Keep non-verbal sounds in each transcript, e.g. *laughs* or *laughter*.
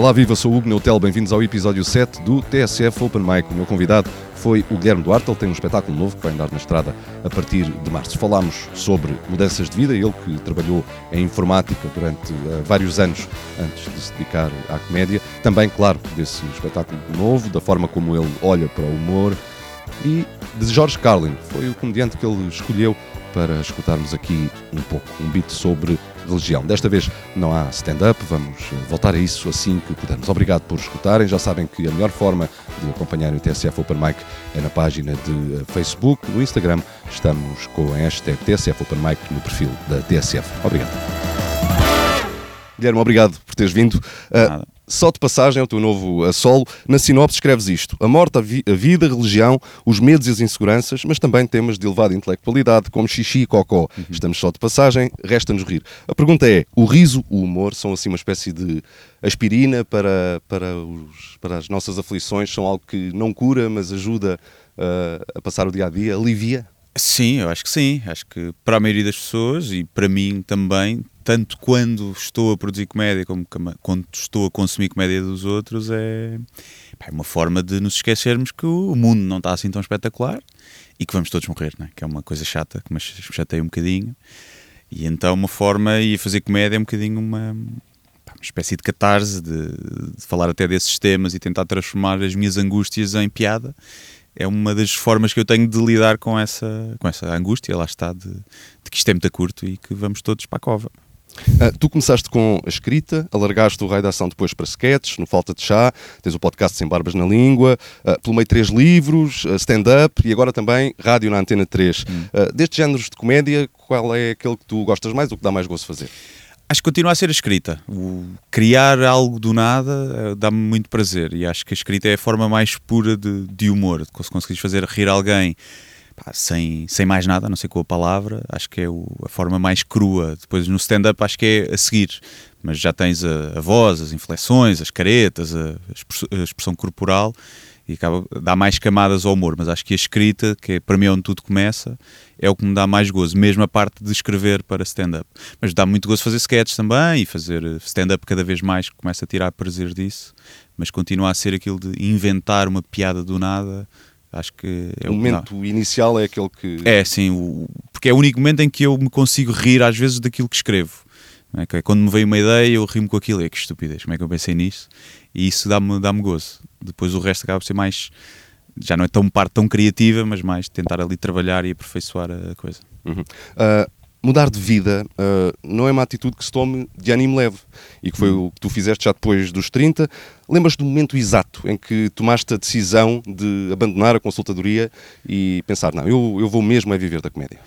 Olá, viva, sou o Hugo Neutel, bem-vindos ao episódio 7 do TSF Open Mic. O meu convidado foi o Guilherme Duarte, ele tem um espetáculo novo que vai andar na estrada a partir de março. Falámos sobre mudanças de vida, ele que trabalhou em informática durante uh, vários anos antes de se dedicar à comédia. Também, claro, desse espetáculo novo, da forma como ele olha para o humor. E de Jorge Carlin, foi o comediante que ele escolheu para escutarmos aqui um pouco, um beat sobre religião. Desta vez não há stand-up, vamos voltar a isso assim que pudermos. Obrigado por escutarem. Já sabem que a melhor forma de acompanhar o TSF Open Mic é na página de eh, Facebook. No Instagram estamos com a hashtag TSF Open Mic no perfil da TSF. Obrigado. Guilherme, obrigado por teres vindo. Uh, só de passagem ao teu novo a solo, na sinopse escreves isto: a morte, a, vi a, vida, a religião, os medos e as inseguranças, mas também temas de elevada intelectualidade, como xixi e cocó. Uhum. Estamos só de passagem, resta-nos rir. A pergunta é: o riso, o humor, são assim uma espécie de aspirina para, para, os, para as nossas aflições? São algo que não cura, mas ajuda uh, a passar o dia a dia? Alivia? Sim, eu acho que sim. Acho que para a maioria das pessoas e para mim também, tanto quando estou a produzir comédia como quando estou a consumir comédia dos outros, é, é uma forma de nos esquecermos que o mundo não está assim tão espetacular e que vamos todos morrer, né? que é uma coisa chata, que me chateia um bocadinho. E então uma forma, e fazer comédia é um bocadinho uma, uma espécie de catarse, de, de falar até desses temas e tentar transformar as minhas angústias em piada é uma das formas que eu tenho de lidar com essa, com essa angústia, lá está, de, de que isto é muito curto e que vamos todos para a cova. Uh, tu começaste com a escrita, alargaste o raio da ação depois para sketches, no Falta de Chá, tens o podcast Sem Barbas na Língua, uh, pelo meio três livros, uh, stand-up e agora também rádio na Antena 3. Hum. Uh, destes géneros de comédia, qual é aquele que tu gostas mais ou que dá mais gosto de fazer? Acho que continua a ser a escrita. O criar algo do nada eh, dá-me muito prazer e acho que a escrita é a forma mais pura de, de humor. Se conseguires fazer rir alguém pá, sem, sem mais nada, não ser com a palavra, acho que é o, a forma mais crua. Depois no stand-up acho que é a seguir, mas já tens a, a voz, as inflexões, as caretas, a, a expressão corporal e acaba dá mais camadas ao humor, mas acho que a escrita, que é para mim onde tudo começa, é o que me dá mais gozo, mesmo a parte de escrever para stand-up. Mas dá muito gozo fazer sketches também e fazer stand-up cada vez mais, começa a tirar prazer disso, mas continua a ser aquilo de inventar uma piada do nada. Acho que é o, o momento inicial é aquele que. É, sim, o, porque é o único momento em que eu me consigo rir às vezes daquilo que escrevo. É? Quando me veio uma ideia, eu rimo com aquilo, é que estupidez, como é que eu pensei nisso? E isso dá-me dá gozo. Depois o resto acaba por ser mais já não é tão parte tão criativa, mas mais tentar ali trabalhar e aperfeiçoar a coisa. Uhum. Uh, mudar de vida uh, não é uma atitude que se tome de ânimo leve e que foi uhum. o que tu fizeste já depois dos 30. Lembras do momento exato em que tomaste a decisão de abandonar a consultadoria e pensar, não, eu, eu vou mesmo a viver da comédia?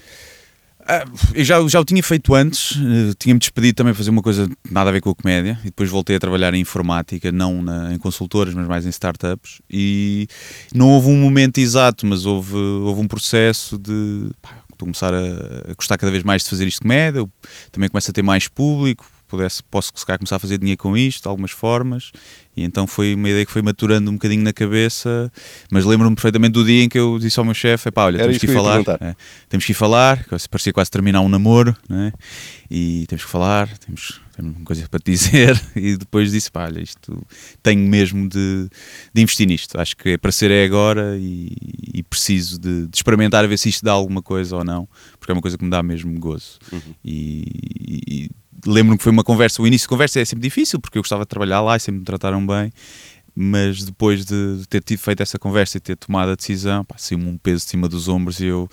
Ah, eu já, já o tinha feito antes, uh, tinha-me despedido também a fazer uma coisa nada a ver com a comédia e depois voltei a trabalhar em informática, não na, em consultoras, mas mais em startups e não houve um momento exato, mas houve, houve um processo de pá, começar a, a, gostar cada vez mais de fazer isto de comédia, também começo a ter mais público, pudesse, posso se calhar, começar a fazer dinheiro com isto, de algumas formas, e então foi uma ideia que foi maturando um bocadinho na cabeça, mas lembro-me perfeitamente do dia em que eu disse ao meu chefe, pá, olha, temos que ir falar, é, temos que ir falar, parecia quase terminar um namoro, né? e temos que falar, temos, temos uma coisa para te dizer, *laughs* e depois disse, pá, olha, isto tenho mesmo de, de investir nisto, acho que é para ser é agora e, e preciso de, de, experimentar a ver se isto dá alguma coisa ou não, porque é uma coisa que me dá mesmo gozo, uhum. e, e lembro-me que foi uma conversa, o início de conversa é sempre difícil, porque eu gostava de trabalhar lá e sempre me trataram bem, mas depois de ter tido feito essa conversa e ter tomado a decisão, saiu-me um peso de cima dos ombros e eu,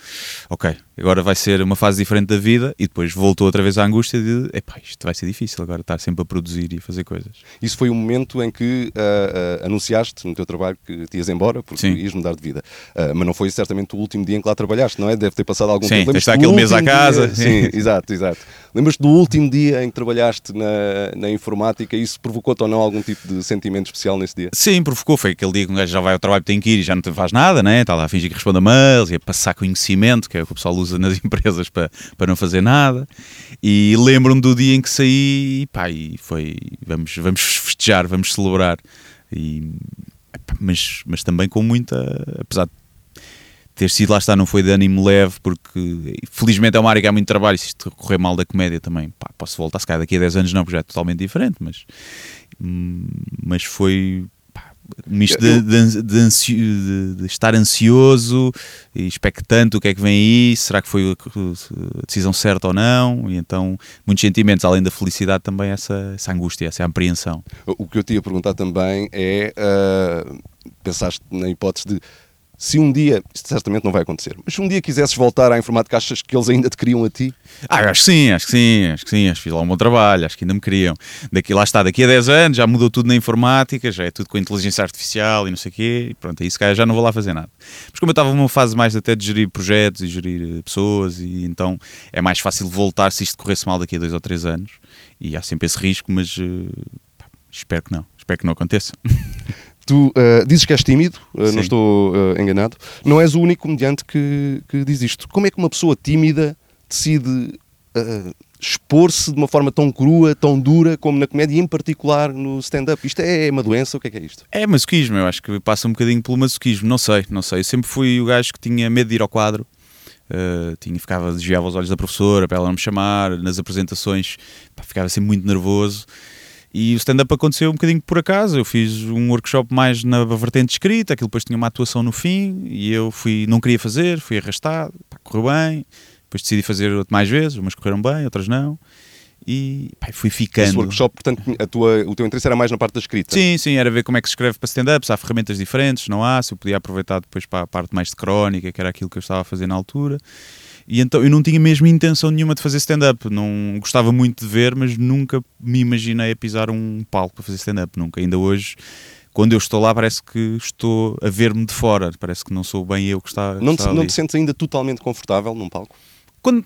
ok, agora vai ser uma fase diferente da vida e depois voltou outra vez à angústia de, epá, isto vai ser difícil agora estar sempre a produzir e a fazer coisas. Isso foi o momento em que uh, uh, anunciaste no teu trabalho que te ias embora porque Sim. ias mudar de vida, uh, mas não foi certamente o último dia em que lá trabalhaste, não é? Deve ter passado algum Sim, tempo. Sim, aquele mês à casa. Dia... Sim, *laughs* exato, exato. Lembras-te do último dia em que trabalhaste na, na informática e isso provocou-te ou não algum tipo de sentimento especial nesse dia? Sim, provocou. Foi aquele dia que um gajo já vai ao trabalho, tem que ir e já não faz nada, né? está lá a fingir que responde a mails e a passar conhecimento, que é o que o pessoal usa nas *laughs* empresas para, para não fazer nada. E lembro-me do dia em que saí e pá, e foi, vamos, vamos festejar, vamos celebrar. E, mas, mas também com muita, apesar de ter sido lá está, não foi de ânimo leve, porque felizmente é uma área que há muito trabalho. Se isto correr mal da comédia também, pá, posso voltar, se calhar daqui a 10 anos não, porque já é totalmente diferente, mas Hum, mas foi um misto de, de, de, ansio, de, estar ansioso e expectante o que é que vem aí, será que foi a decisão certa ou não, e então muitos sentimentos, além da felicidade, também essa, essa angústia, essa apreensão. O que eu te ia perguntar também é, uh, pensaste na hipótese de se um dia, isto certamente não vai acontecer, mas se um dia quisesses voltar à informática, achas que eles ainda te queriam a ti? Ah, acho que sim, acho que sim, acho que sim, acho que fiz lá um bom trabalho, acho que ainda me queriam. Daqui, lá está, daqui a 10 anos já mudou tudo na informática, já é tudo com inteligência artificial e não sei o quê, e pronto, aí se calhar já não vou lá fazer nada. Mas como eu estava numa fase mais até de gerir projetos e gerir eh, pessoas, e então é mais fácil voltar se isto corresse mal daqui a 2 ou 3 anos, e há sempre esse risco, mas uh, espero que não, espero que não aconteça. *laughs* Tu uh, dizes que és tímido, uh, não estou uh, enganado. Não és o único comediante que, que diz isto. Como é que uma pessoa tímida decide expor-se de uma forma tão crua, tão dura, como na comédia, e em particular no stand-up? Isto é uma doença? O que é que é isto? É masoquismo, eu acho que passa um bocadinho pelo masoquismo. Não sei, não sei. Eu sempre fui o gajo que tinha medo de ir ao quadro. Uh, tinha, ficava, desviava os olhos da professora para ela não me chamar, nas apresentações pá, ficava assim muito nervoso e o stand-up aconteceu um bocadinho por acaso. Eu fiz um workshop mais na vertente escrita, aquilo depois tinha uma atuação no fim e eu fui, não queria fazer, fui arrastado, pá, correu bem. Depois decidi fazer mais vezes, umas correram bem, outras não. E pá, fui ficando. Esse workshop, portanto, a tua, o teu interesse era mais na parte da escrita? Sim, sim, era ver como é que se escreve para stand-up, se há ferramentas diferentes, não há, se eu podia aproveitar depois para a parte mais de crónica, que era aquilo que eu estava a fazer na altura. E então eu não tinha mesmo intenção nenhuma de fazer stand-up. Não gostava muito de ver, mas nunca me imaginei a pisar um palco para fazer stand-up. Nunca. Ainda hoje, quando eu estou lá, parece que estou a ver-me de fora. Parece que não sou bem eu que está. Não, te, não te sentes ainda totalmente confortável num palco? Quando,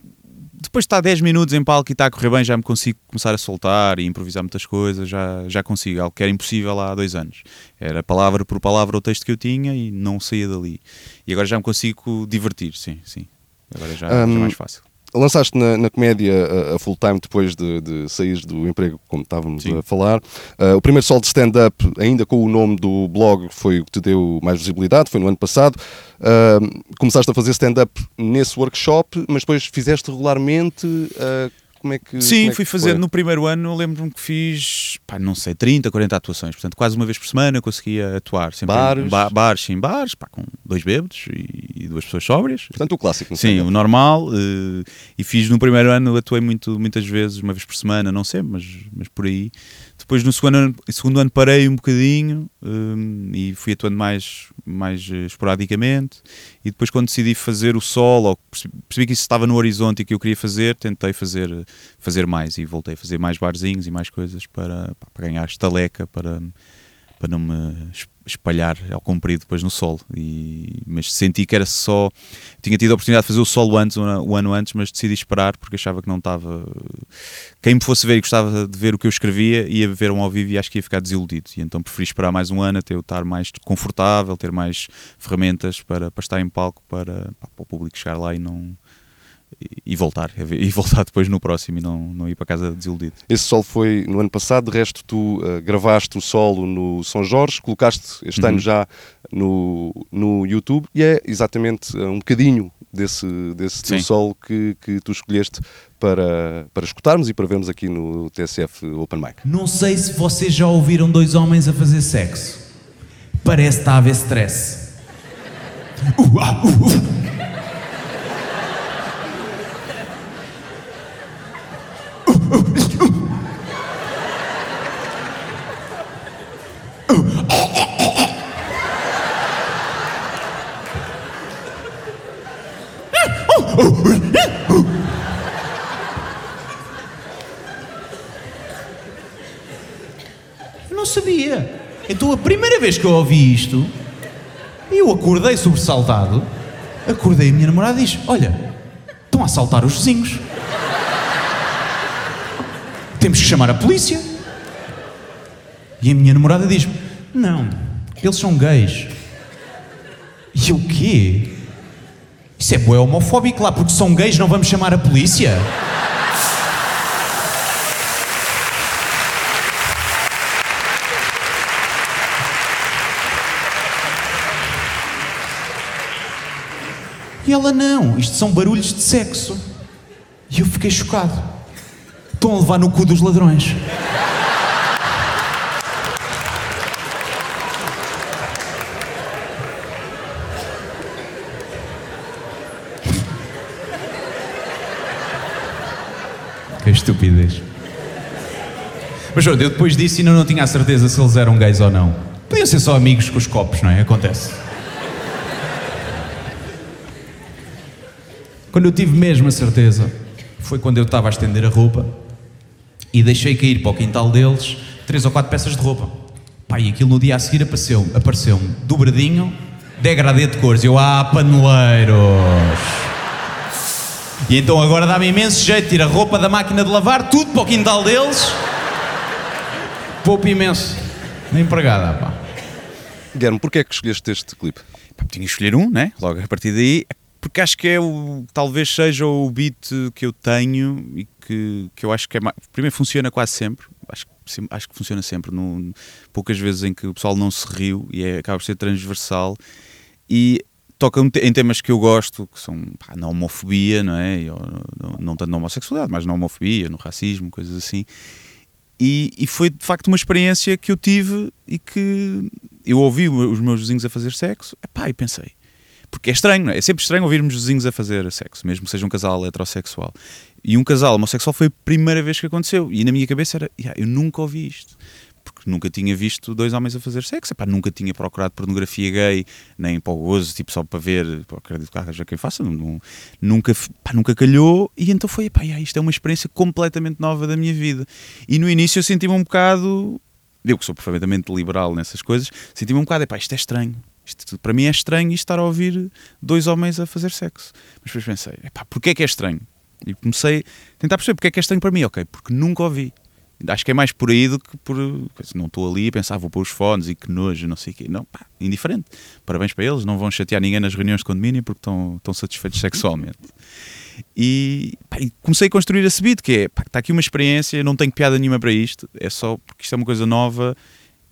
depois de estar 10 minutos em palco e está a correr bem, já me consigo começar a soltar e improvisar muitas coisas, já, já consigo, algo que era impossível há dois anos. Era palavra por palavra o texto que eu tinha e não saía dali. E agora já me consigo divertir, sim, sim. Agora já, um, já é mais fácil. Lançaste na, na comédia a, a, full time depois de, de sair do emprego, como estávamos Sim. a falar. Uh, o primeiro sol de stand-up, ainda com o nome do blog, foi o que te deu mais visibilidade, foi no ano passado. Uh, começaste a fazer stand-up nesse workshop, mas depois fizeste regularmente. Uh, como é que. Sim, é fui que fazer foi? no primeiro ano, lembro-me que fiz, pá, não sei, 30, 40 atuações. Portanto, quase uma vez por semana eu conseguia atuar. Sempre bares? Ba bares, sim, bares, pá, com dois bêbados e, e, duas pessoas sóbrias. Portanto, o clássico. Sim, o normal. Uh, e fiz no primeiro ano, atuei muito, muitas vezes, uma vez por semana, não sempre, mas, mas por aí. Depois no segundo ano, segundo ano parei um bocadinho um, e fui atuando mais, mais uh, esporadicamente. E depois, quando decidi fazer o solo, percebi que isso estava no horizonte e que eu queria fazer, tentei fazer, fazer mais e voltei a fazer mais barzinhos e mais coisas para, para ganhar estaleca, para, para não me espalhar ao comprido depois no solo. E, mas senti que era só. Tinha tido a oportunidade de fazer o solo antes, o ano antes, mas decidi esperar porque achava que não estava. Quem me fosse ver e gostava de ver o que eu escrevia ia ver um ao vivo e acho que ia ficar desiludido. E então preferi esperar mais um ano até eu estar mais confortável, ter mais ferramentas para, para estar em palco, para, para o público chegar lá e não e voltar, *laughs* e voltar depois no próximo e não, não ir para casa desiludido. Esse solo foi no ano passado, de resto tu uh, gravaste o solo no São Jorge, colocaste este uhum. ano já no, no YouTube e é exatamente uh, um bocadinho desse, desse teu solo que, que tu escolheste para, para escutarmos e para vermos aqui no TSF Open Mic. Não sei se vocês já ouviram dois homens a fazer sexo. Parece que está a haver stress. Uh, uh, uh. Eu não sabia. Então a primeira vez que eu ouvi isto, eu acordei sobressaltado, acordei a minha namorada disse: Olha, estão a assaltar os vizinhos. Temos que chamar a polícia. E a minha namorada diz-me: Não, eles são gays. E o quê? Isso é bué homofóbico lá, porque são gays, não vamos chamar a polícia? E ela não, isto são barulhos de sexo. E eu fiquei chocado estão a levar no cu dos ladrões. que estupidez. Mas pronto, eu depois disso ainda não tinha a certeza se eles eram gays ou não. Podiam ser só amigos com os copos, não é? Acontece. Quando eu tive mesmo a certeza, foi quando eu estava a estender a roupa e deixei cair para o quintal deles três ou quatro peças de roupa. Pá, e aquilo no dia a seguir apareceu-me apareceu dobradinho, degradê de cores. Eu, ah, paneleiros! E então agora dá-me imenso jeito, tira a roupa da máquina de lavar, tudo para o quintal deles. Poupa imenso. Na empregada, pá. Guilherme, porquê é que escolheste este clipe? Pá, tinha que escolher um, né? Logo a partir daí, porque acho que é o, talvez seja o beat que eu tenho e que, que eu acho que é mais, primeiro funciona quase sempre, acho, acho que funciona sempre, no, poucas vezes em que o pessoal não se riu e é, acaba por ser transversal e toca em te- em temas que eu gosto, que são pá, na homofobia, não é? E, ó, não, não tanto na homossexualidade, mas na homofobia, no racismo, coisas assim. E, e foi de facto uma experiência que eu tive e que eu ouvi os meus vizinhos a fazer sexo epá, e pensei, porque é estranho, é? É sempre estranho ouvirmos vizinhos a fazer sexo, mesmo que seja um casal heterossexual. E um casal homossexual foi a primeira vez que aconteceu. E na minha cabeça era, "Ya, eu nunca ouvi isto. Porque nunca tinha visto dois homens a fazer sexo. Epá, nunca tinha procurado pornografia gay, nem para o gozo, tipo só para ver. Pá, acredito que haja quem faça. não- nunca, f- pá, nunca calhou. E então foi, epá, ya, isto é uma experiência completamente nova da minha vida. E no início eu senti-me um bocado. Eu que sou perfeitamente liberal nessas coisas, senti-me um bocado, epá, isto é estranho. Isto, para mim é estranho isto estar a ouvir dois homens a fazer sexo. Mas depois pensei, epá, porquê é que é estranho? E comecei a tentar perceber porque é que é estranho para mim. Ok, porque nunca ouvi. Acho que é mais por aí do que por. Não estou ali a pensar, vou pôr os fones e que nojo, não sei o quê. Não, pá, indiferente. Parabéns para eles, não vão chatear ninguém nas reuniões de condomínio porque estão, estão satisfeitos sexualmente. E, pá, e comecei a construir esse beat, que é, pá, está aqui uma experiência, não tenho piada nenhuma para isto, é só porque isto é uma coisa nova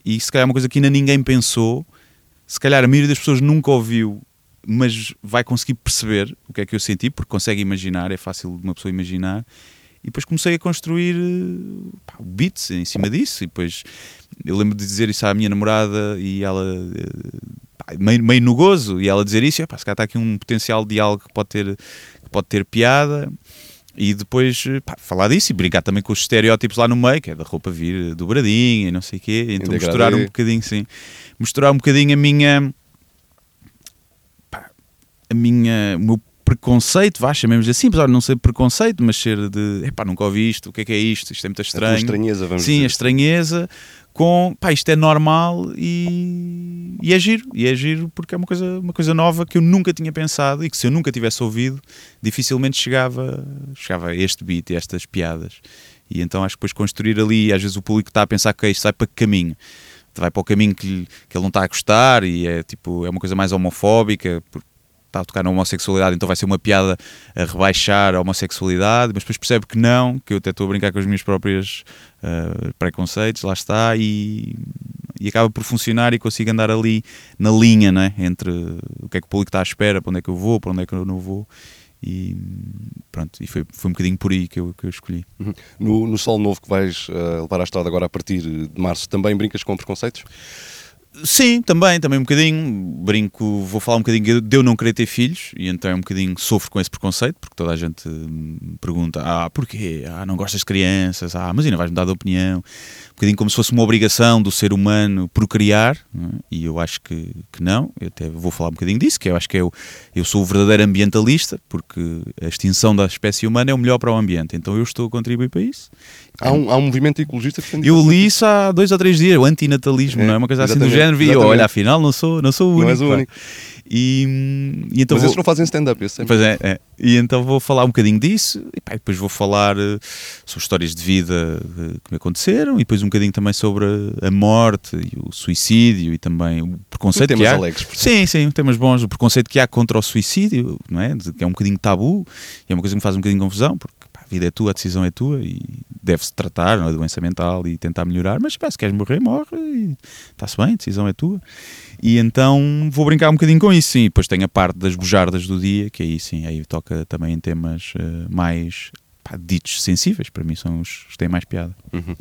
e se calhar é uma coisa que ainda ninguém pensou, se calhar a maioria das pessoas nunca ouviu, mas vai conseguir perceber o que é que eu senti, porque consegue imaginar, é fácil de uma pessoa imaginar. E depois comecei a construir eh, pá, beats em cima disso. E depois eu lembro de dizer isso à minha namorada e ela eh, pá, meio, meio no gozo, e ela dizer isso, e, pá, se calhar está aqui um potencial de algo que pode ter, que pode ter piada. E depois eh, pá, falar disso e brincar também com os estereótipos lá no meio, que é da roupa vir dobradinha e não sei o quê. Então misturar um bocadinho, sim. Misturar um bocadinho a minha. pá, a minha. o meu preconceito, vá, chamemos assim, apesar de não ser preconceito, mas ser de. Epá, nunca ouvi isto, o que é que é isto? Isto é muito A estranho. estranheza, vamos Sim, a dizer. estranheza com pá, isto é normal e, e é giro, e é giro porque é uma coisa, uma coisa nova que eu nunca tinha pensado e que se eu nunca tivesse ouvido, dificilmente chegava, chegava a este beat, a estas piadas. E então acho que depois construir ali, às vezes o público está a pensar que isto vai para que caminho. Vai para o caminho que, que ele não está a gostar e é tipo, é uma coisa mais homofóbica, porque está a tocar na homossexualidade, então vai ser uma piada a rebaixar a homossexualidade, mas depois percebe que não, que eu até estou a brincar com os meus próprios uh, preconceitos, lá está, e, e acaba por funcionar e consigo andar ali na linha, né? entre o que é que o público está à espera, para onde é que eu vou, para onde é que eu não vou, e pronto, e foi, foi um bocadinho por aí que eu, que eu escolhi. Uhum. No, no Sol Novo que vais eh, levar à estrada agora a partir de março, também brincas com preconceitos? Sim, também, também um bocadinho. Brinco, vou falar um bocadinho de eu não querer ter filhos, e então é um bocadinho sofro com esse preconceito, porque toda a gente me pergunta: ah, porquê? Ah, não gostas de crianças? Ah, mas ainda vais mudar de opinião. Um bocadinho como se fosse uma obrigação do ser humano procriar, é? e eu acho que, que não. Eu até vou falar um bocadinho disso, que eu acho que eu, eu sou o verdadeiro ambientalista, porque a extinção da espécie humana é o melhor para o ambiente, então eu estou a contribuir para isso. Há um, há um movimento ecologista que tem Eu li isso há dois ou três dias, o antinatalismo, É, não é? Uma coisa assim do género, e eu, olha, afinal não sou, não sou o único. Não és o único. E, e então Mas vou, esses não fazem stand-up, sempre. Pois é, é. E então vou falar um bocadinho disso, e pá, depois vou falar eh, sobre histórias de vida eh, que me aconteceram, e depois um bocadinho também sobre a morte e o suicídio e também o preconceito Temas que há. alegres. Sim, sim, temas bons. O preconceito que há contra o suicídio, não é? Que é um bocadinho tabu, e é uma coisa que me faz um bocadinho de confusão, porque vida é tua, a decisão é tua, e deve-se tratar, não é? doença mental e tentar melhorar, mas se queres morrer, morre, e está-se bem, a decisão é tua. E então vou brincar um bocadinho com isso, sim. Depois tem a parte das bujardas do dia, que aí sim, aí toca também em temas eh, mais pá, ditos sensíveis, para mim são os que têm mais piada. Uhum.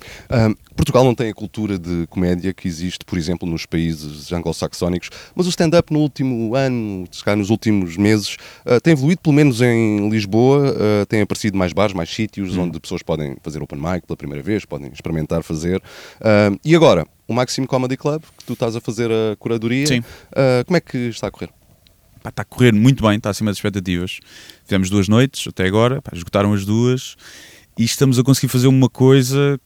Um, Portugal não tem a cultura de comédia que existe, por exemplo, nos países anglo-saxónicos, mas o stand-up no último ano, se calhar nos últimos meses, uh, tem evoluído, pelo menos em Lisboa, uh, tem aparecido mais bares, mais sítios Uhum. onde pessoas podem fazer open mic pela primeira vez, podem experimentar fazer. Uh, e agora, o Maximo Comedy Club, que tu estás a fazer a curadoria, Sim. uh, como é que está a correr? Pá, está a correr muito bem, está acima das expectativas. Fizemos duas noites até agora, pá, esgotaram as duas e estamos a conseguir fazer uma coisa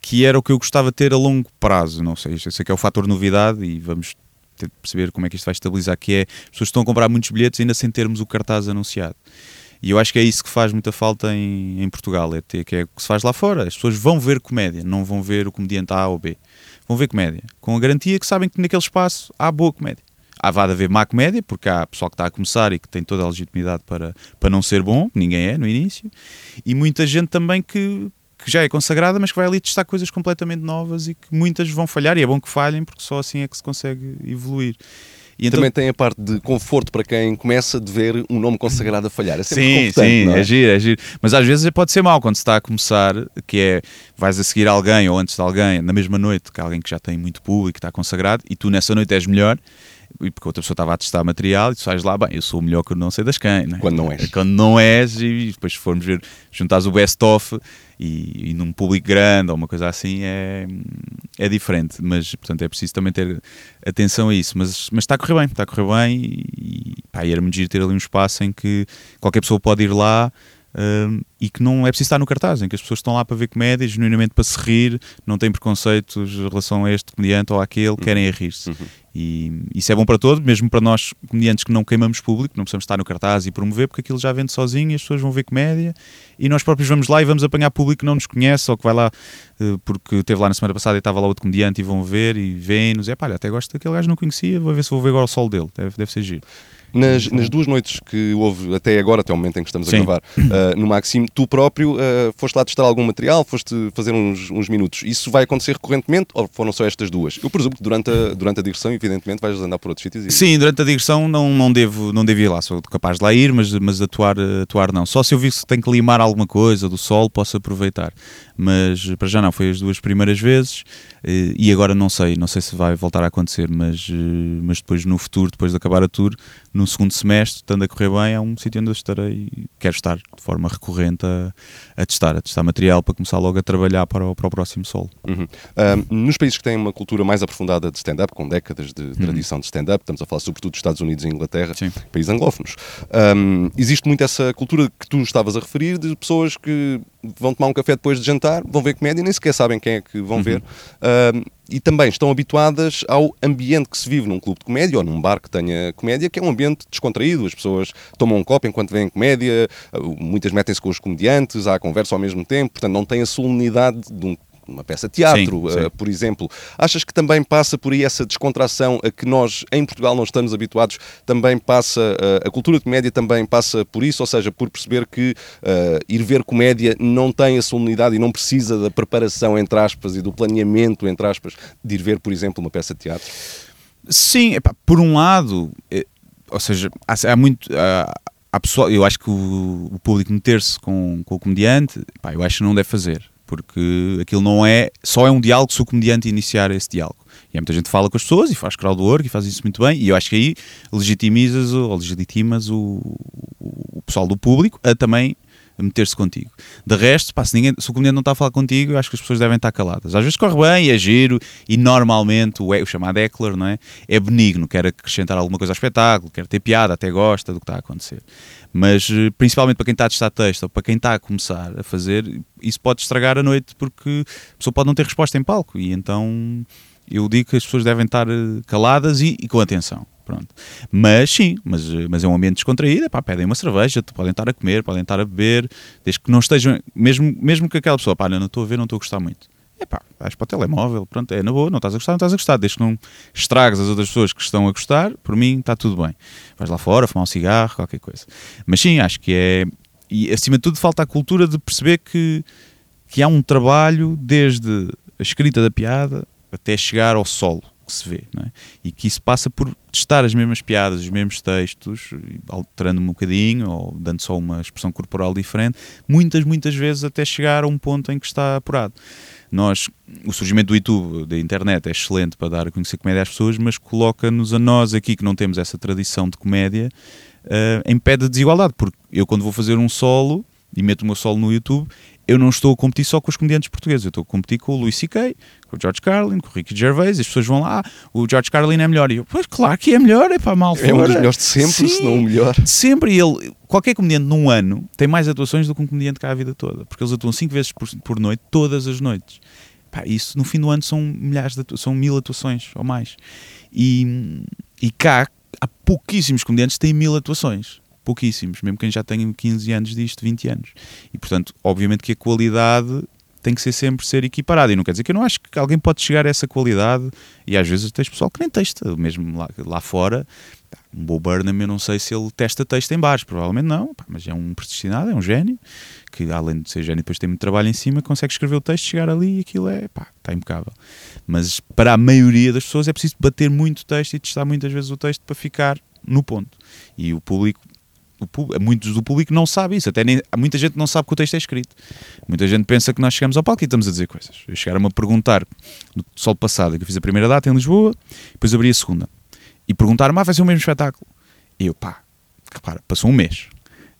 que era o que eu gostava de ter a longo prazo. Não sei, esse é que é o fator novidade e vamos ter de perceber como é que isto vai estabilizar, que é as pessoas estão a comprar muitos bilhetes ainda sem termos o cartaz anunciado. E eu acho que é isso que faz muita falta em, em Portugal, é ter, que é o que se faz lá fora. As pessoas vão ver comédia, não vão ver o comediante A ou B. Vão ver comédia, com a garantia que sabem que naquele espaço há boa comédia. Há de haver má comédia, porque há pessoal que está a começar e que tem toda a legitimidade para, para não ser bom, ninguém é no início, e muita gente também que, que já é consagrada, mas que vai ali testar coisas completamente novas e que muitas vão falhar, e é bom que falhem, porque só assim é que se consegue evoluir. E então- Também tem a parte de conforto para quem começa de ver um nome consagrado a falhar. É Sim, sim, é? é? giro, é giro. Mas às vezes pode ser mau quando se está a começar, que é vais a seguir alguém ou antes de alguém, na mesma noite, que alguém que já tem muito público, está consagrado, e tu nessa noite és melhor, e porque outra pessoa estava a testar material, e tu sais lá, bem, eu sou o melhor que eu não sei das quem. Não é? Quando não és. Quando não és, e depois formos ver, juntares o best-of e, e num público grande ou uma coisa assim, é, é diferente. Mas, portanto, é preciso também ter atenção a isso. Mas, mas está a correr bem, está a correr bem, e, pá, e era muito giro ter ali um espaço em que qualquer pessoa pode ir lá. Hum, e que não é preciso estar no cartaz, em que as pessoas estão lá para ver comédia, genuinamente para se rir, não têm preconceitos em relação a este comediante ou àquele, querem é rir-se. E isso é bom para todos, mesmo para nós, comediantes que não queimamos público, não precisamos estar no cartaz e promover, porque aquilo já vende sozinho e as pessoas vão ver comédia e nós próprios vamos lá e vamos apanhar público que não nos conhece ou que vai lá eh, porque esteve lá na semana passada e estava lá outro comediante e vão ver e vêm-nos. É pá, até gosto daquele gajo, não conhecia, vou ver se vou ver agora o sol dele, deve, deve ser giro. Nas, nas duas noites que houve até agora, até o momento em que estamos Sim. a gravar, ah, no Maxime, tu próprio ah, foste lá testar algum material, foste fazer uns, uns minutos. Isso vai acontecer recorrentemente ou foram só estas duas? Eu presumo que durante a, durante a digressão, evidentemente, vais andar por outros sítios. E... Sim, durante a digressão não, não, devo, não devo ir lá, sou capaz de lá ir, mas, mas atuar, atuar não. Só se eu vir que tenho que limar alguma coisa do sol, posso aproveitar. Mas para já não, foi as duas primeiras vezes eh, e agora não sei, não sei se vai voltar a acontecer, mas, eh, mas depois no futuro, depois de acabar a tour, no segundo semestre, estando a correr bem, é um sítio onde eu estarei, quero estar de forma recorrente a, a testar, a testar material para começar logo a trabalhar para o, para o próximo solo. Uhum. Ah, nos países que têm uma cultura mais aprofundada de stand-up, com décadas de tradição de stand-up, estamos a falar sobretudo dos Estados Unidos e Inglaterra, Sim. países anglófonos, ah, existe muito essa cultura que tu estavas a referir de pessoas que vão tomar um café depois de vão ver comédia e nem sequer sabem quem é que vão ver. Ah, e também estão habituadas ao ambiente que se vive num clube de comédia ou num bar que tenha comédia, que é um ambiente descontraído. As pessoas tomam um copo enquanto veem comédia, ah, muitas metem-se com os comediantes, há conversa ao mesmo tempo, portanto não tem a solenidade de um uma peça de teatro, Sim, sim. uh, por exemplo. Achas que também passa por aí essa descontração a que nós em Portugal não estamos habituados? Também passa, uh, a cultura de comédia também passa por isso, ou seja, por perceber que uh, ir ver comédia não tem a solenidade e não precisa da preparação, entre aspas, e do planeamento, entre aspas, de ir ver, por exemplo, uma peça de teatro? Sim, epá, por um lado, eh, ou seja, há, há muito. Há, há pessoal, eu acho que o, o público meter-se com, com o comediante, pá, eu acho que não deve fazer, porque aquilo não é. Só é um diálogo se o comediante iniciar esse diálogo. E há muita gente que fala com as pessoas e faz crowdwork e faz isso muito bem, e eu acho que aí legitimizas ou legitimas o, o, pessoal do público a também meter-se contigo. De resto, pá, se, ninguém, se o comediante não está a falar contigo, eu acho que as pessoas devem estar caladas. Às vezes corre bem, é giro, e normalmente o, é- o chamado heckler não é? é benigno, quer acrescentar alguma coisa ao espetáculo, quer ter piada, até gosta do que está a acontecer. Mas eh, principalmente para quem está a testar texto ou para quem está a começar a fazer, isso pode estragar a noite porque a pessoa pode não ter resposta em palco. E então eu digo que as pessoas devem estar eh, caladas e, e com atenção. Pronto. Mas sim, mas, eh, mas é um ambiente descontraído, pá, pedem uma cerveja, podem estar a comer, podem estar a beber, desde que não estejam, mesmo, mesmo que aquela pessoa, pá, não estou a ver, não estou a gostar muito. É pá, vais para o telemóvel, pronto, é na boa, não estás a gostar, não estás a gostar, desde que não estragues as outras pessoas que estão a gostar, por mim está tudo bem. Vais lá fora, fumar um cigarro, qualquer coisa. Mas sim, acho que é. E acima de tudo, falta a cultura de perceber que, que há um trabalho desde a escrita da piada até chegar ao solo. que se vê, é? E que isso passa por testar as mesmas piadas, os mesmos textos, alterando um bocadinho ou dando só uma expressão corporal diferente, muitas, muitas vezes até chegar a um ponto em que está apurado. Nós, o surgimento do YouTube, da internet, é excelente para dar a conhecer comédia às pessoas, mas coloca-nos a nós aqui que não temos essa tradição de comédia uh, em pé de desigualdade, porque eu quando vou fazer um solo e meto o meu solo no YouTube, eu não estou a competir só com os comediantes portugueses, eu estou a competir com o Luís C.K., com o George Carlin, com o Ricky Gervais, as pessoas vão lá, ah, o George Carlin é melhor. E eu, pois claro que é melhor, é para mal É um dos melhores de sempre, Sim, se não o melhor. Sempre, ele, qualquer comediante num ano tem mais atuações do que um comediante cá a vida toda, porque eles atuam cinco vezes por, por noite, todas as noites. Pá, isso no fim do ano são milhares de são mil atuações ou mais. E, e cá há pouquíssimos comediantes que têm mil atuações pouquíssimos, mesmo quem já tem 15 anos disto, 20 anos. E portanto, obviamente que a qualidade tem que ser sempre ser equiparada. E não quer dizer que eu não acho que alguém pode chegar a essa qualidade, e às vezes tens pessoal que nem testa, mesmo lá, lá fora. Um Bo Burnham, eu não sei se ele testa texto em bares, provavelmente não, mas é um predestinado, é um gênio, que além de ser gênio, depois tem muito trabalho em cima, consegue escrever o texto, chegar ali e aquilo é, pá, está impecável. Mas para a maioria das pessoas é preciso bater muito texto e testar muitas vezes o texto para ficar no ponto. E o público muitos do público não sabe isso, até nem, muita gente não sabe que o texto é escrito. Muita gente pensa que nós chegamos ao palco e estamos a dizer coisas. Chegaram-me a perguntar no sol passado, que eu fiz a primeira data em Lisboa, depois abri a segunda, e perguntaram-me, ah, vai ser o mesmo espetáculo? E eu, pá, repara, passou um mês,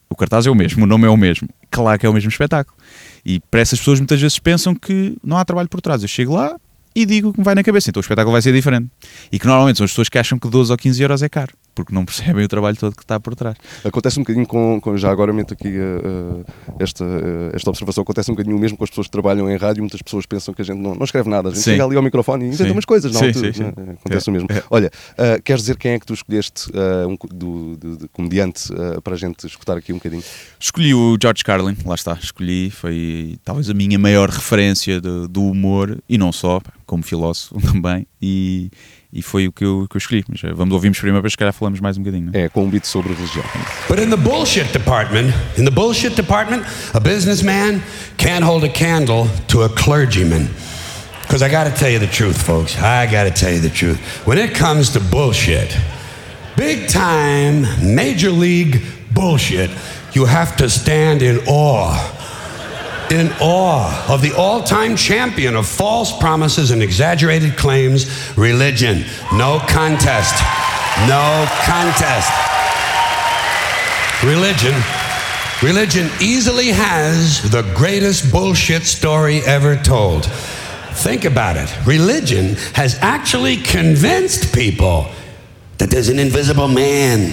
o cartaz é o mesmo, o nome é o mesmo, claro que é o mesmo espetáculo. E para essas pessoas muitas vezes pensam que não há trabalho por trás. Eu chego lá e digo o que me vai na cabeça, então o espetáculo vai ser diferente. E que normalmente são as pessoas que acham que 12 ou 15 euros é caro porque não percebem o trabalho todo que está por trás. Acontece um bocadinho com, com já agora meto aqui uh, esta, uh, esta observação, acontece um bocadinho mesmo com as pessoas que trabalham em rádio, muitas pessoas pensam que a gente não, não escreve nada, a gente sim. chega ali ao microfone e inventa sim. umas coisas, não? Sim, sim, sim. Né? Acontece é. o mesmo. É. Olha, uh, queres dizer quem é que tu escolheste um, do, do, do comediante para a gente escutar aqui um bocadinho? Escolhi o George Carlin, lá está, escolhi, foi talvez a minha maior referência de, do humor, e não só, como filósofo *laughs* também, e e foi o que eu, que eu escolhi. Mas eh, vamos ouvimos primeiro para se calhar falamos mais um bocadinho. É, com um beat sobre religião. But in the bullshit department, in the bullshit department, a businessman can't hold a candle to a clergyman. Because I got to tell you the truth, folks. I got to tell you the truth. When it comes to bullshit, big time, major league bullshit, you have to stand in awe in awe of the all time champion of false promises and exaggerated claims, religion. No contest. No contest. Religion. Religion easily has the greatest bullshit story ever told. Think about it. Religion has actually convinced people that there's an invisible man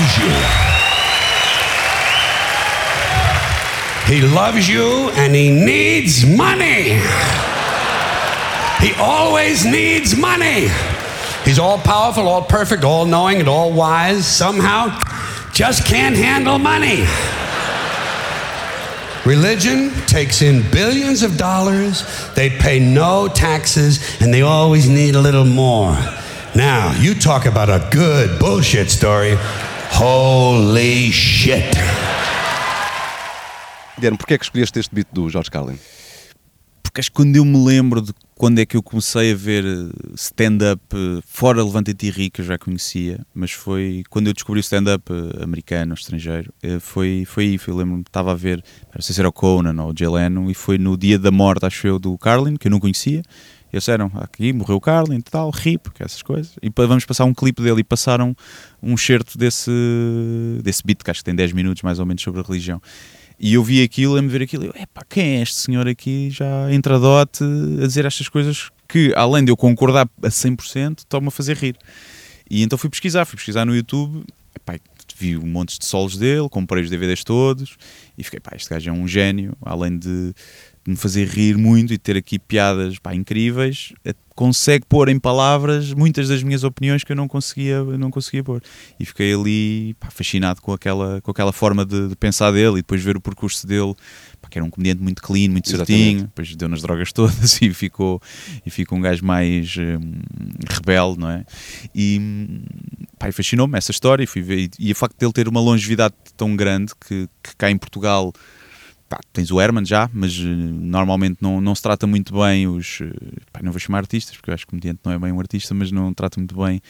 Loves you. He loves you and he needs money. He always needs money. He's all powerful, all perfect, all knowing, and all wise. Somehow, just can't handle money. Religion takes in billions of dollars, they pay no taxes, and they always need a little more. Now, you talk about a good bullshit story. Holy shit! Guilherme, porquê é que escolheste este beat do George Carlin? Porque acho que quando eu me lembro de quando é que eu comecei a ver eh, stand-up eh, fora Levanta-te e Ri, que eu já conhecia, mas foi quando eu descobri o stand-up eh, americano, estrangeiro, foi, foi aí, foi, lembro-me, estava a ver, não sei se era o Conan ou o Jay Leno, e foi no dia da morte, acho eu, do Carlin, que eu não conhecia, eles disseram, aqui morreu o Carlin e tal, RIP, essas coisas. E vamos passar um clipe dele e passaram um certo desse, desse beat, que acho que tem 10 minutos mais ou menos sobre a religião. E eu vi aquilo, a me ver aquilo, e eu, epá, quem é este senhor aqui já entradote a dizer estas coisas que, além de eu concordar a 100%, estão-me a fazer rir. E então fui pesquisar, fui pesquisar no YouTube epá, vi um monte de solos dele, comprei os DVDs todos e fiquei, pá, este gajo é um gênio, além de me fazer rir muito e ter aqui piadas pá, incríveis, é, consegue pôr em palavras muitas das minhas opiniões que eu não conseguia, não conseguia pôr. E fiquei ali pá, fascinado com aquela, com aquela forma de, de, pensar dele e depois ver o percurso dele, pá, que era um comediante muito clean, muito Exatamente. certinho, depois deu nas drogas *laughs* todas e ficou, e ficou um gajo mais hum, rebelde, não é? E, pá, fascinou-me essa história e fui ver, e, e o facto dele ter uma longevidade tão grande que, que cá em Portugal Pá, tens o Herman já, mas uh, normalmente não, não se trata muito bem os. Uh, pá, não vou chamar artistas, porque eu acho que o comediante não é bem um artista, mas não trata muito bem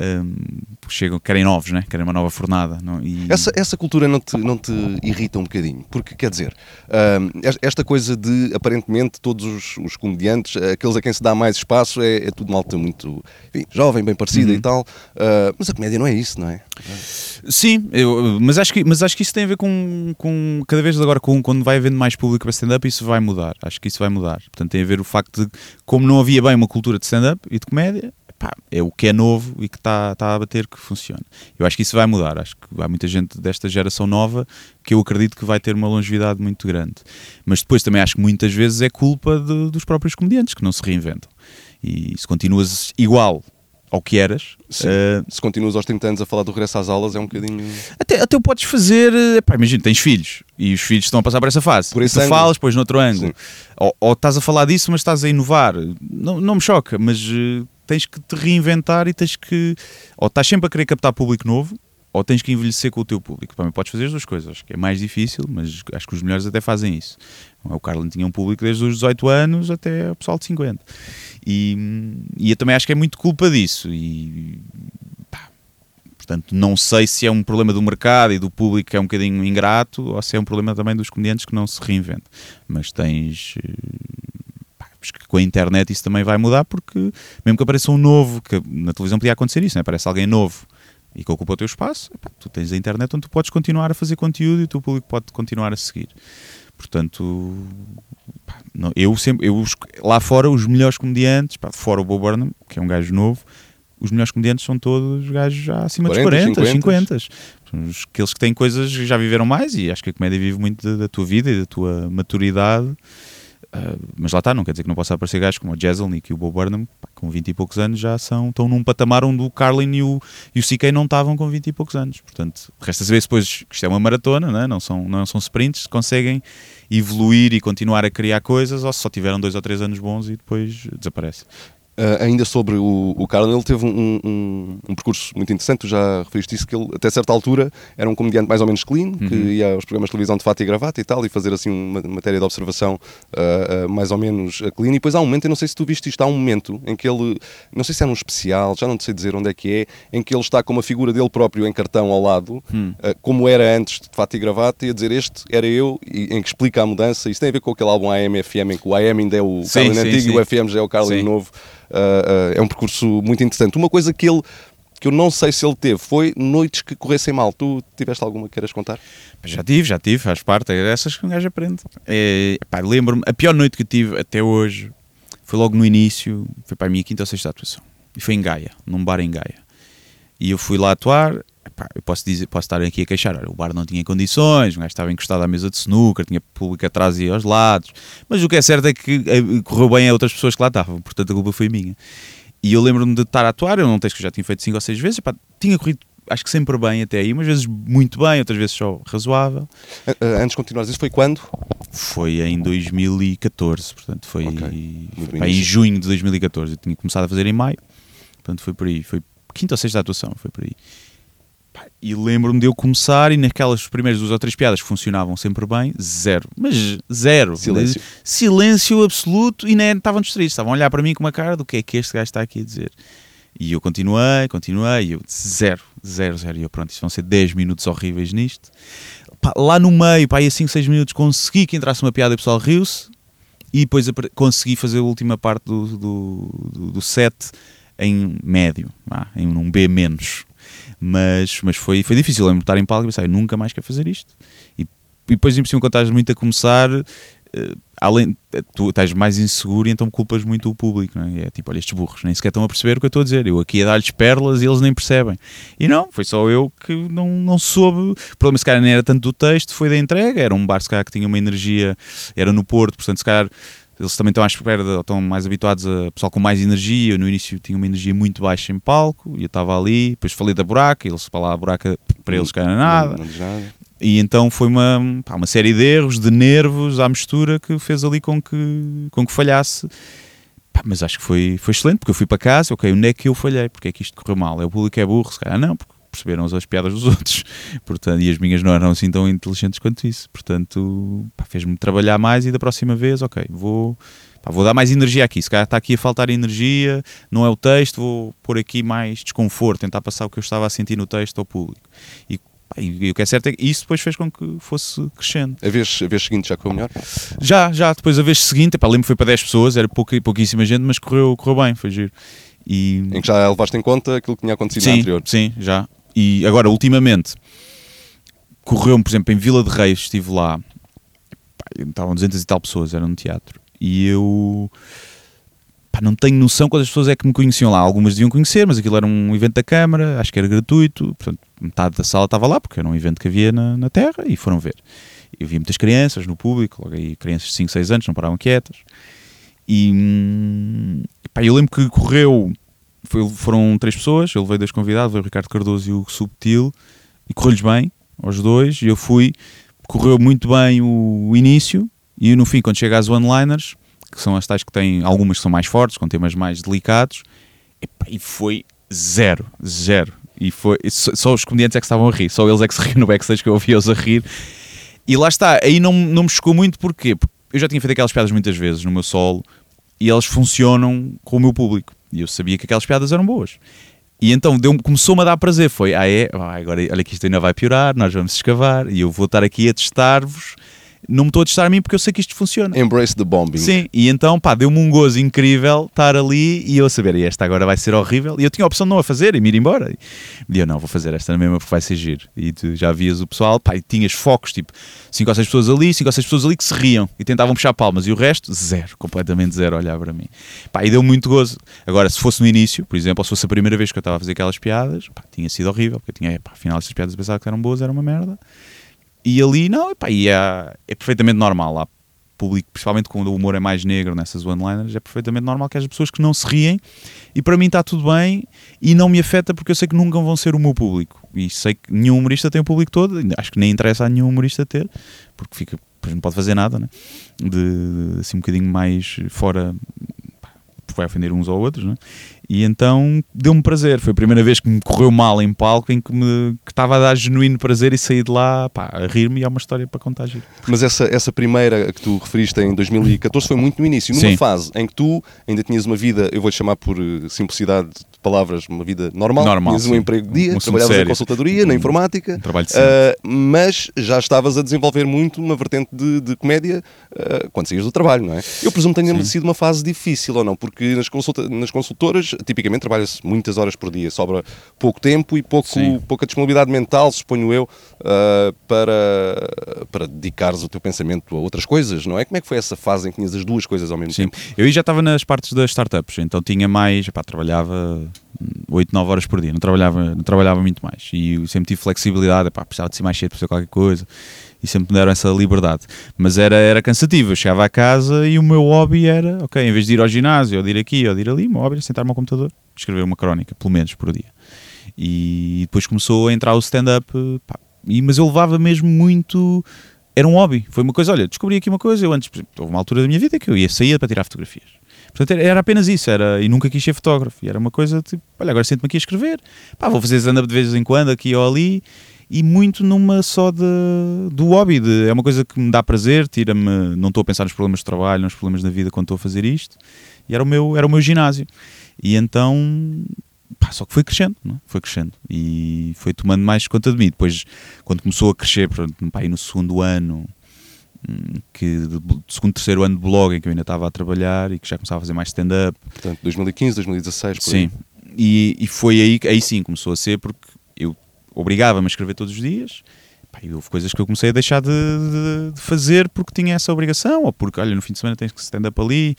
um, chegam, querem novos, né? querem uma nova fornada. Não? E... Essa, essa cultura não te, não te irrita um bocadinho? Porque, quer dizer, um, esta coisa de aparentemente todos os, os, comediantes, aqueles a quem se dá mais espaço, é, é tudo malta muito enfim, jovem, bem parecida uhum. e tal, uh, mas a comédia não é isso, não é? Sim, eu, mas, acho que, mas acho que isso tem a ver com, com cada vez agora, com, quando vai havendo mais público para stand-up, isso vai mudar. Acho que isso vai mudar. Portanto, tem a ver o facto de, como não havia bem uma cultura de stand-up e de comédia, pá, é o que é novo e que está tá a bater que funciona. Eu acho que isso vai mudar. Acho que há muita gente desta geração nova que eu acredito que vai ter uma longevidade muito grande. Mas depois também acho que muitas vezes é culpa de, dos próprios comediantes que não se reinventam. E se continuas igual ao que eras. Uh, se continuas aos 30 anos a falar do regresso às aulas, é um bocadinho. Até, até podes fazer. Epá, imagina, tens filhos e os filhos estão a passar por essa fase. Por tu falas, depois noutro ângulo. Ou, ou, estás a falar disso, mas estás a inovar. Não, não me choca, mas uh, tens que te reinventar e tens que. Ou estás sempre a querer captar público novo, ou tens que envelhecer com o teu público. Também podes fazer as duas coisas, que é mais difícil, mas acho que os melhores até fazem isso. O Carlin tinha um público desde os 18 anos até o pessoal de 50. E, e eu também acho que é muito culpa disso. E portanto, não sei se é um problema do mercado e do público que é um bocadinho ingrato, ou se é um problema também dos comediantes que não se reinventam. Mas tens que com a internet isso também vai mudar, porque mesmo que apareça um novo, que na televisão podia acontecer isso, né? aparece alguém novo e que ocupa o teu espaço, epá, tu tens a internet onde tu podes continuar a fazer conteúdo e o teu público pode continuar a seguir. Portanto, pá, não, eu sempre, eu, lá fora, os melhores comediantes, pá, fora o Bob Burnham, que é um gajo novo, os melhores comediantes são todos gajos já acima 40, dos 40, 50. 50. Aqueles que têm coisas que já viveram mais e acho que a comédia vive muito da, da tua vida e da tua maturidade Uh, mas lá está, não quer dizer que não possa aparecer gajos como o Jezelnik e o Bob Burnham, pá, com 20 e poucos anos, já são, estão num patamar onde o Carlin e o, e o CK não estavam com 20 e poucos anos. Portanto, resta saber se depois, que isto é uma maratona, né? não, são, não são sprints, conseguem evoluir e continuar a criar coisas, ou se só tiveram dois ou três anos bons e depois desaparece. Uh, ainda sobre o, o Carlin, ele teve um, um, um, percurso muito interessante, tu já referiste isso, que ele até certa altura era um comediante mais ou menos clean, uhum. que ia aos programas de televisão de fato e gravata e tal, e fazer assim uma matéria de observação uh, uh, mais ou menos clean, e depois há um momento, eu não sei se tu viste isto, há um momento em que ele, não sei se é um especial, já não sei dizer onde é que é, em que ele está com uma figura dele próprio em cartão ao lado, uhum. como era antes de fato e gravata, e a dizer este era eu, e, em que explica a mudança, isso tem a ver com aquele álbum AM-FM, em que o AM ainda é o sim, Carlin sim, antigo sim. e o FM já é o Carlin novo, é um percurso muito interessante. Uma coisa que ele que eu não sei se ele teve foi noites que corressem mal. Tu tiveste alguma que queiras contar? Já tive, já tive, faz parte. É dessas que um gajo aprende. É, lembro-me, a pior noite que tive até hoje foi logo no início, foi para a minha quinta ou sexta atuação. E foi em Gaia, num bar em Gaia. E eu fui lá atuar. Epá, eu posso, dizer, posso estar aqui a queixar, olha, o bar não tinha condições, o gajo estava encostado à mesa de snooker, tinha público atrás e aos lados, mas o que é certo é que eh, correu bem a outras pessoas que lá estavam, portanto a culpa foi minha. E eu lembro-me de estar a atuar, eu não tenho que eu já tinha feito 5 ou 6 vezes, epá, tinha corrido acho que sempre bem até aí, umas vezes muito bem, outras vezes só razoável. Antes de continuar, isso foi quando? Foi em 2014, portanto foi, okay. foi em junho de 2014. Eu tinha começado a fazer em maio, portanto foi por aí, foi quinta ou sexta atuação, foi por aí. E lembro-me de eu começar e naquelas primeiras duas ou três piadas que funcionavam sempre bem, zero. Mas zero. Silêncio. Silêncio absoluto e nem estavam distraídos. Estavam a olhar para mim com uma cara do que é que este gajo está aqui a dizer. E eu continuei, continuei, e eu zero, zero, zero. E eu, pronto, isto vão ser 10 minutos horríveis nisto. Pá, lá no meio, pá, aí a 5, 6 minutos consegui que entrasse uma piada e o pessoal riu-se. E depois consegui fazer a última parte do, do, do, do set em médio, ah, em um B menos mas, mas foi, foi difícil. lembro de estar em palco e pensar, nunca mais quero fazer isto. E, e depois, em cima, quando estás muito a começar, eh, além, eh, tu estás mais inseguro e então culpas muito o público, não é? é tipo, olha, estes burros nem sequer estão a perceber o que eu estou a dizer. Eu aqui a dar-lhes perlas e eles nem percebem. E não, foi só eu que não, não soube. O problema, se calhar, nem era tanto do texto, foi da entrega. Era um bar, se calhar, que tinha uma energia, era no Porto, portanto, se calhar eles também estão à espera, de, estão mais habituados a pessoal com mais energia. Eu, no início tinha uma energia muito baixa em palco e eu estava ali. Depois falei da buraca, eles lá a buraca para eles que era nada. Não, não. E então foi uma, pá, uma série de erros, de nervos à mistura que fez ali com que, com que falhasse. Pá, mas acho que foi, foi excelente, porque eu fui para casa, ok, onde é que eu falhei? Porque é que isto correu mal? É o público é burro? Se calhar não, porque perceberam as piadas dos *laughs* outros. Portanto, e as minhas não eram assim tão inteligentes quanto isso. Portanto, pá, fez-me trabalhar mais e da próxima vez, ok, vou, pá, vou dar mais energia aqui. Se calhar está aqui a faltar energia, não é o texto, vou pôr aqui mais desconforto, tentar passar o que eu estava a sentir no texto ao público. E Pá, E o que é certo é que isso depois fez com que fosse crescendo. A vez, a vez seguinte já correu melhor? Já, já, depois a vez seguinte, epá, lembro que foi para 10 pessoas, era pouca, pouquíssima gente, mas correu, correu bem, foi giro. E, Em que já levaste em conta aquilo que tinha acontecido na sim, anterior. sim, já. E agora, ultimamente, correu-me, por exemplo, em Vila de Reis, estive lá, pá, estavam 200 e tal pessoas, era no teatro, e eu pá, não tenho noção quantas pessoas é que me conheciam lá. Algumas deviam conhecer, mas aquilo era um evento da Câmara, acho que era gratuito, portanto, metade da sala estava lá, porque era um evento que havia na, na Terra, e foram ver. Eu vi muitas crianças no público, logo aí crianças de 5, 6 anos, não paravam quietas. E hum, pá, eu lembro que correu, foi- foram três pessoas, eu levei dois convidados, o Ricardo Cardoso e o Subtil, e correu-lhes bem, aos dois, e eu fui, correu muito bem o, o início, e no fim, quando chega às one-liners, que são as tais que têm, algumas que são mais fortes, com temas mais delicados, e foi zero, zero. E foi, só, só os comediantes é que estavam a rir, só eles é que se riam no backstage que eu ouvia-os a rir. E lá está, aí não, não me chocou muito, porquê? Porque eu já tinha feito aquelas piadas muitas vezes no meu solo e elas funcionam com o meu público. E eu sabia que aquelas piadas eram boas. E então começou-me a dar prazer. Foi, ah é, ah, agora olha que isto ainda vai piorar, nós vamos escavar e eu vou estar aqui a testar-vos. Não me estou a testar a mim porque eu sei que isto funciona. Embrace the bombing. Sim, e então, pá, deu-me um gozo incrível estar ali e eu a saber, e esta agora vai ser horrível. E eu tinha a opção de não a fazer e me ir embora. E eu, não, vou fazer esta na mesma porque vai ser giro. E tu já vias o pessoal, pá, e tinhas focos, tipo, 5 ou 6 pessoas ali, 5 ou 6 pessoas ali que se riam e tentavam puxar palmas. E o resto, zero, completamente zero olhar para mim. Pá, e deu muito gozo. Agora, se fosse no início, por exemplo, ou se fosse a primeira vez que eu estava a fazer aquelas piadas, pá, tinha sido horrível, porque eu tinha, pá, afinal, estas piadas pensava que eram boas, era uma merda. E ali, não, epá, e é, é perfeitamente normal. Há público, principalmente quando o humor é mais negro nessas one-liners, é perfeitamente normal que haja pessoas que não se riem e para mim está tudo bem e não me afeta porque eu sei que nunca vão ser o meu público. E sei que nenhum humorista tem o público todo, acho que nem interessa a nenhum humorista ter, porque fica, não pode fazer nada, né? De assim um bocadinho mais fora, vai ofender uns ou outros, né? E então deu-me prazer. Foi a primeira vez que me correu mal em palco, em que me que estava a dar genuíno prazer e saí de lá pá, a rir-me e há uma história para contar. Giro. Mas essa, essa primeira que tu referiste em 2014 foi muito no início, numa Sim. fase em que tu ainda tinhas uma vida, eu vou-lhe chamar por eh, simplicidade de palavras, uma vida normal, Normal, tinhas um emprego de dia, Um trabalhavas em sério. consultadoria, na Um- informática, um trabalho ah, mas já estavas a desenvolver muito uma vertente de, de comédia ah, quando saías do trabalho, não é? Eu presumo que tenha sido uma fase difícil ou não, porque nas, consulta, nas consultoras tipicamente trabalha-se muitas horas por dia, sobra pouco tempo e pouco, Sim. pouca disponibilidade mental, suponho eu, ah, para, para dedicares o teu pensamento a outras coisas, não é? Como é que foi essa fase em que tinhas as duas coisas ao mesmo Sim. tempo? Eu já estava nas partes das startups, então tinha mais, pá, trabalhava 8, 9 horas por dia, não trabalhava, não trabalhava muito mais. E sempre tive flexibilidade, pá, precisava de ser mais cedo para fazer qualquer coisa e sempre me deram essa liberdade. Mas era, era cansativo, eu chegava a casa e o meu hobby era, ok, em vez de ir ao ginásio, ou de ir aqui, ou de ir ali, o meu hobby era sentar-me ao computador, escrever uma crónica, pelo menos por dia. E depois começou a entrar o stand-up, mas eu levava mesmo muito. Era um hobby, foi uma coisa. Olha, descobri aqui uma coisa. Eu antes, houve uma altura da minha vida que eu ia sair para tirar fotografias. Portanto, era- apenas isso, era, e nunca quis ser fotógrafo. E era uma coisa tipo, olha, agora sento-me aqui a escrever, pá, vou fazer stand-up de vez em quando, aqui ou ali, e muito numa só de, do hobby. De, é uma coisa que me dá prazer, tira-me. Não estou a pensar nos problemas de trabalho, nos problemas da vida quando estou a fazer isto, e era o meu, era o meu ginásio. E então, pá, só que foi crescendo, não é? foi crescendo e foi tomando mais conta de mim. Depois, quando começou a crescer, portanto, pá, no segundo ano, que segundo, terceiro ano de blog em que eu ainda estava a trabalhar e que já começava a fazer mais stand-up, Portanto, 2015, 2016, por sim. E, e foi aí, que- aí sim começou a ser porque eu obrigava-me a escrever todos os dias. E houve coisas que eu comecei a deixar de, de, de, fazer porque tinha essa obrigação, ou porque, olha, no fim de semana tens que stand-up ali,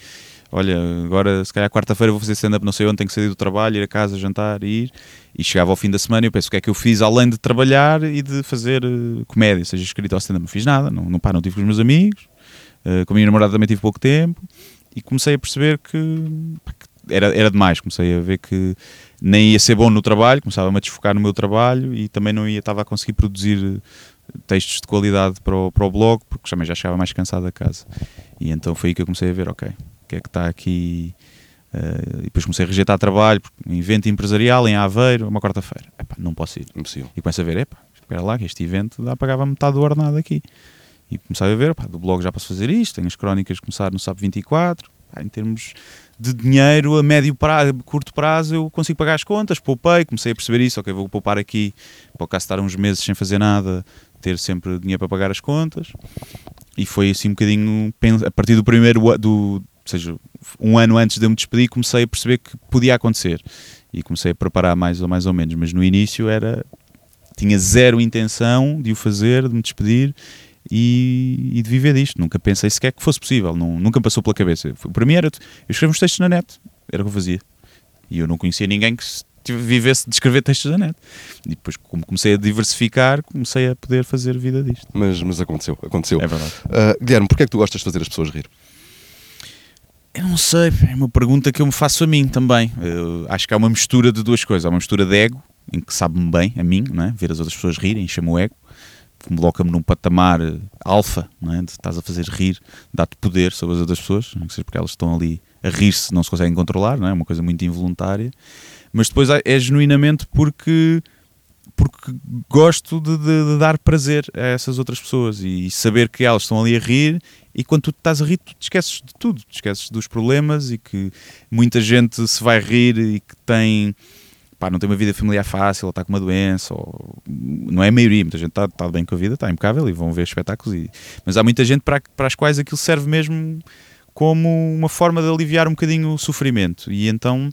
olha, agora se calhar quarta-feira vou fazer stand-up não sei onde, tenho que sair do trabalho, ir a casa, jantar, ir. E chegava ao fim da semana e eu penso, o que é que eu fiz além de trabalhar e de fazer uh, comédia, seja escrito ou stand-up? Não fiz nada, não, não, pá, não tive com os meus amigos, uh, com a minha namorada também tive pouco tempo, e comecei a perceber que, pá, que era, era demais, comecei a ver que nem ia ser bom no trabalho, começava-me a desfocar no meu trabalho e também não ia, estava a conseguir produzir eh, textos de qualidade para o, para o blog, porque também já chegava mais cansado a casa. E então foi aí que eu comecei a ver, ok, o que é que está aqui... Uh, e depois comecei a rejeitar trabalho, um evento empresarial em Aveiro, uma quarta-feira. Não posso ir. Impossível. E começo a ver, epá, espera lá, que este evento dá pagava metade do ordenado aqui. E comecei a ver, do blog já posso fazer isto, tenho as crónicas começar no SAP 24, pá, em termos de dinheiro a médio prazo, curto prazo, eu consigo pagar as contas, poupei, comecei a perceber isso, ok, vou poupar aqui, para cá estar uns meses sem fazer nada, ter sempre dinheiro para pagar as contas, e foi assim um bocadinho, a partir do primeiro, do, ou seja, um ano antes de eu me despedir, comecei a perceber que podia acontecer, e comecei a preparar mais ou mais ou menos, mas no início era, tinha zero intenção de o fazer, de me despedir, e, e, de viver disto. Nunca pensei sequer que fosse possível, não, nunca passou pela cabeça. Para mim era, eu escrevo uns textos na net, era o que eu fazia. E eu não conhecia ninguém que vivesse de escrever textos na net. E depois, como comecei a diversificar, comecei a poder fazer vida disto. Mas, mas aconteceu, aconteceu. É verdade. Uh, Guilherme, porquê é que tu gostas de fazer as pessoas rir? Eu não sei, é uma pergunta que eu me faço a mim também. Eu acho que há uma mistura de duas coisas. Há uma mistura de ego, em que sabe-me bem, a mim, não é? ver as outras pessoas rirem, chama o ego coloca-me num patamar eh, alfa, não é? estás a fazer rir, dá-te poder sobre as outras pessoas, não seja porque elas estão ali a rir-se, não se conseguem controlar, não é? é uma coisa muito involuntária, mas depois é genuinamente porque porque gosto de, de, de, dar prazer a essas outras pessoas e saber que elas estão ali a rir e quando tu estás a rir tu te esqueces de tudo, te esqueces dos problemas e que muita gente se vai rir e que tem pá, não tem uma vida familiar fácil, ou está com uma doença, ou não é a maioria, muita gente está, está bem com a vida, está impecável e vão ver espetáculos, e... mas há muita gente para, para as quais aquilo serve mesmo como uma forma de aliviar um bocadinho o sofrimento, e então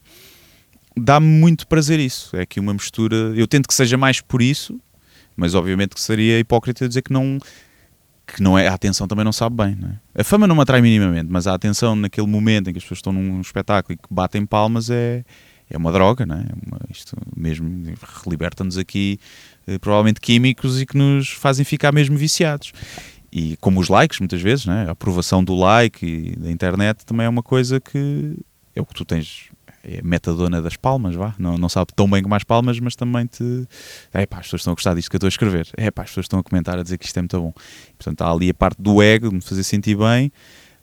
dá-me muito prazer isso, é que uma mistura, eu tento que seja mais por isso, mas obviamente que seria hipócrita dizer que não que não é, a atenção também não sabe bem. Não é? A fama não me atrai minimamente, mas a atenção naquele momento em que as pessoas estão num espetáculo e que batem palmas é, é uma droga, não é? é uma, isto mesmo liberta-nos aqui eh, provavelmente químicos e que nos fazem ficar mesmo viciados. E como os likes, muitas vezes, é? a aprovação do like e da internet também é uma coisa que é o que tu tens, é metadona das palmas, vá. Não, não sabe tão bem como as palmas, mas também te. É pá, as pessoas estão a gostar disto que eu estou a escrever. É pá, as pessoas estão a comentar a dizer que isto é muito bom. Portanto, há ali a parte do ego, de me fazer sentir bem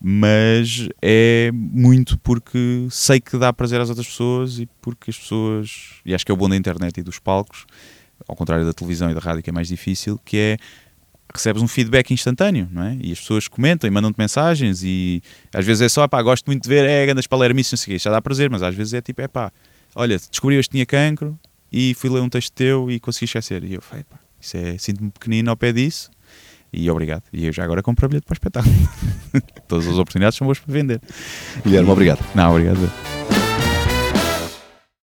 mas é muito porque sei que dá prazer às outras pessoas e porque as pessoas, e acho que é o bom da internet e dos palcos, ao contrário da televisão e da rádio que é mais difícil, que é recebes um feedback instantâneo, não é? E as pessoas comentam e mandam-te mensagens e às vezes é só, pá, gosto muito de ver, é, grandes palermices, não sei o quê, já dá prazer, mas às vezes é tipo, é pá, olha, descobri hoje que tinha cancro e fui ler um texto teu e consegui esquecer. E eu falei, pá, isso é, sinto-me pequenino ao pé disso e obrigado. E eu já agora compro bilhete para o espetáculo. *laughs* Todas as oportunidades são boas para vender. Guilherme, obrigado. Não, obrigado.